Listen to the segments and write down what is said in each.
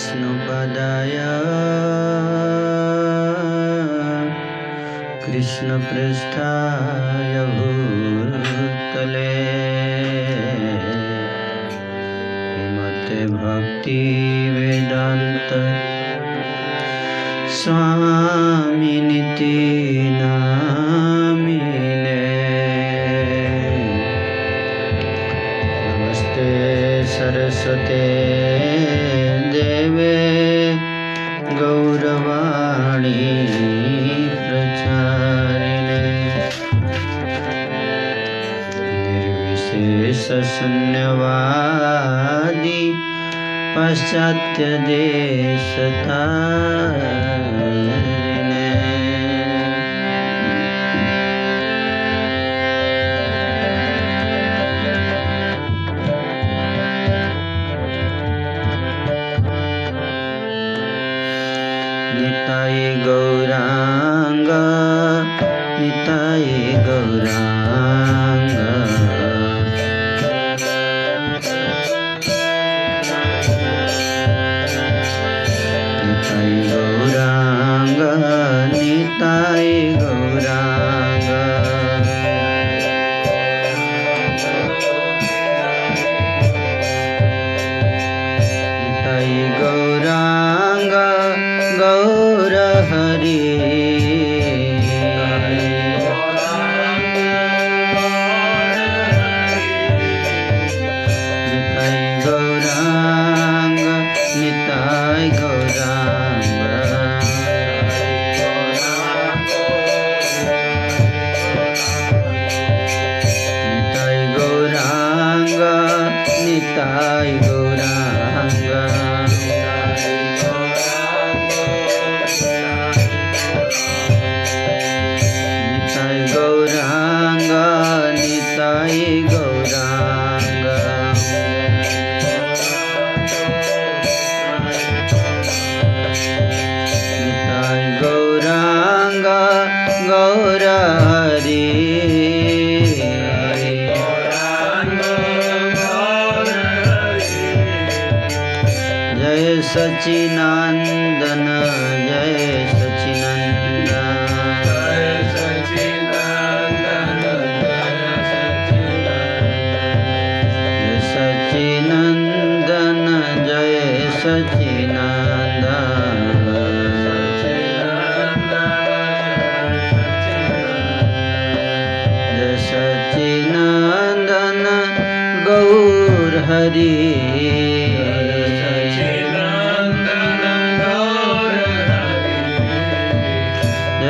कृष्ण कृष्णपृष्ठाय भूतले। मते भक्ति वेदान्त स्वामी शून्यवादि पश्चात्यदेशता निताय गौराङ्गताये गौरा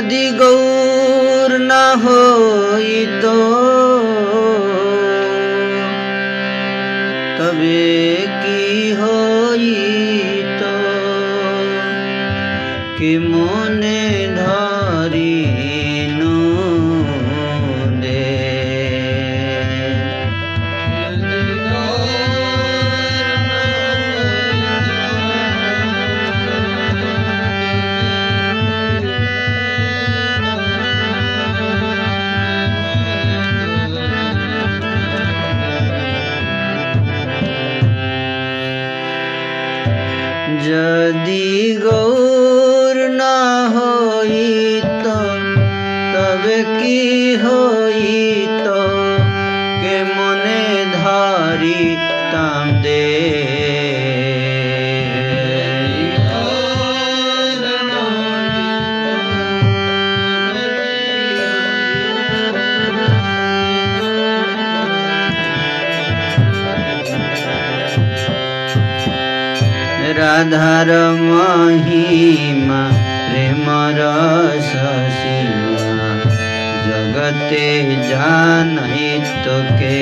যদি গৌর না হইত তবে কি হইত? কে মনে ধরিনু गदाधर महिमा प्रेम रस शिवा जगते जान तो के।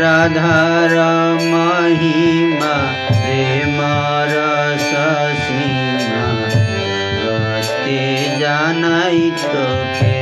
Radha राधारमहिमा light up.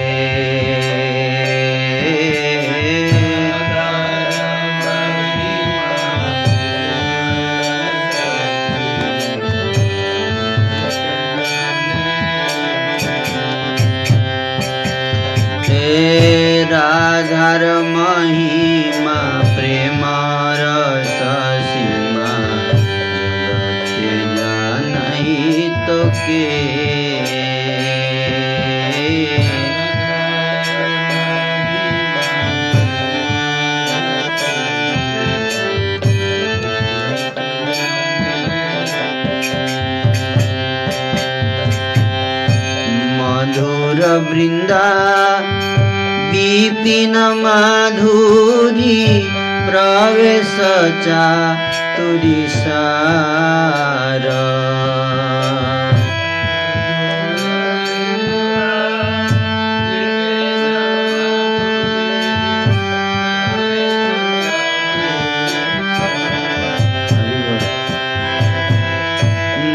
प्रवेशचा तुरी सार।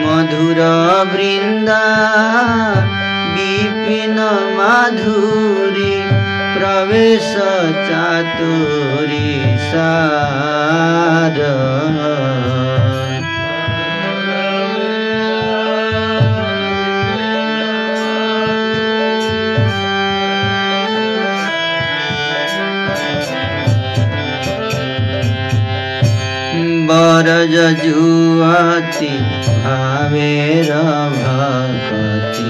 मधुर वृन्दा विपिन माधुरी। प्रवेश चातुरी सार বরজ জুয়াতি ভাবের ভকতি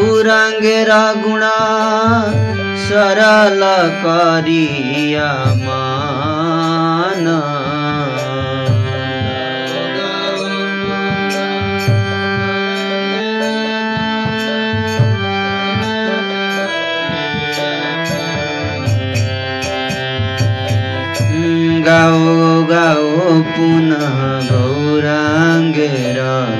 गौरांग रागुणा सरल करिया मान गाओ गाओ पुनः गौरांग राग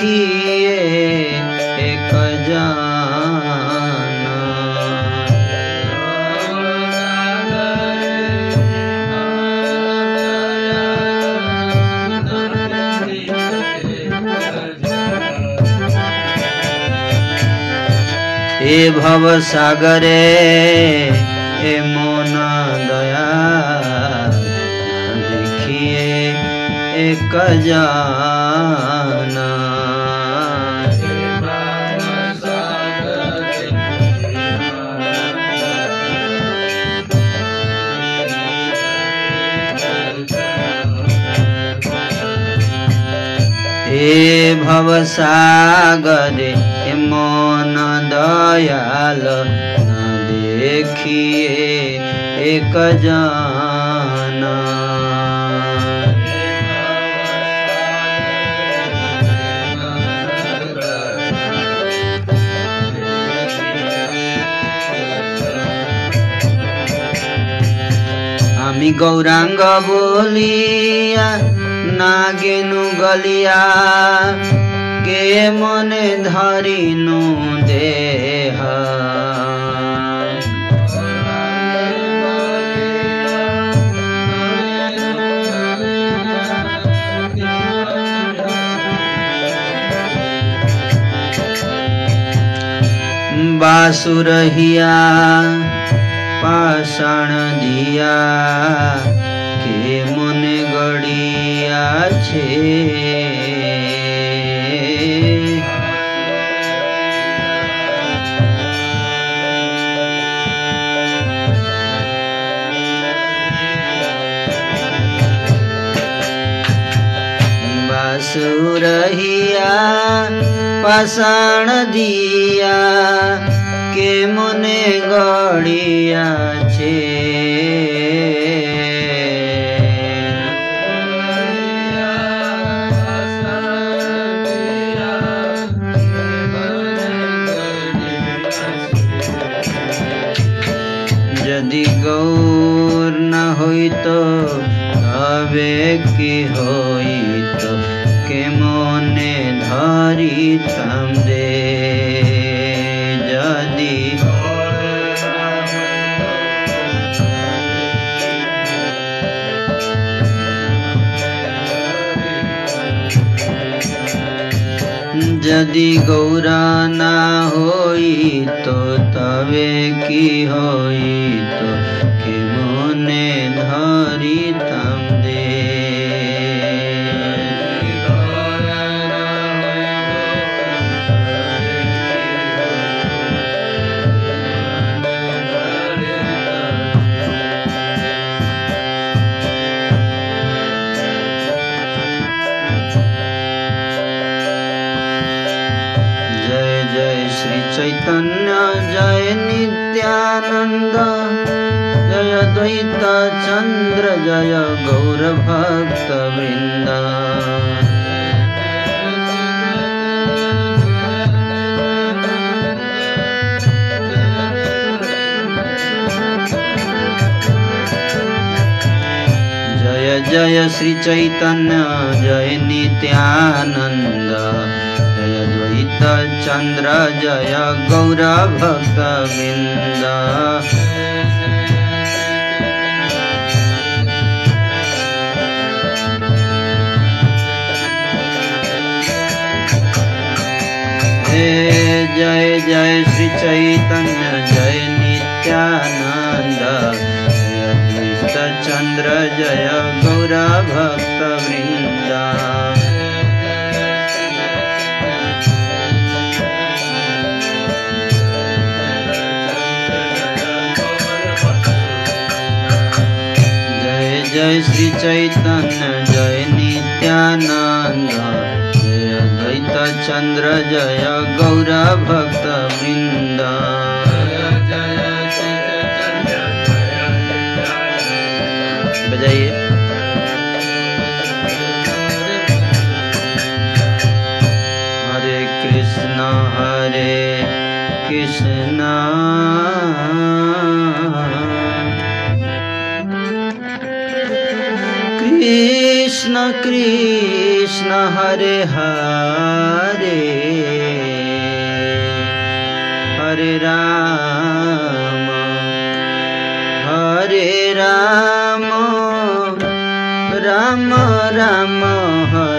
देखिए एक जाना। ए भव सागरे ए मन दया देखिए एक जाना। हे भव सागरे ए मन दयाल न देखिए एक जाना আমি গৌরাঙ্গ বলিয়া না গেনু গলিয়া কে মনে ধরিনু দেহ बासुरहिया পাষাণ দিয়া কে মনে গড়িয়াছে বাসুরহিয়া পাষাণ দিয়া কে মনে গড়িয়াছে? তবে কি হইত? কে মনে ধরিতাম দে যদি যদি গৌরা না হইত, তবে কি হইত? चन्द्र जय गौरभक्तवृन्द। जय जय श्रीचैतन्य जय नित्यानन्द। जय द्वैत चन्द्र जय गौरभक्तवृन्द। जय जय श्री चैतन्य जय नित्यानन्द। चन्द्र जय गौरवभक्तवृन्द जय जय श्री चैतन्य जय नित्यानन्द। चंद्र जय गौर भक्त वृंद। बजाइए। हरे कृष्ण हरे कृष्ण। कृष्ण कृष्ण हरे हरे। राम राम हरे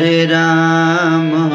Hare Rama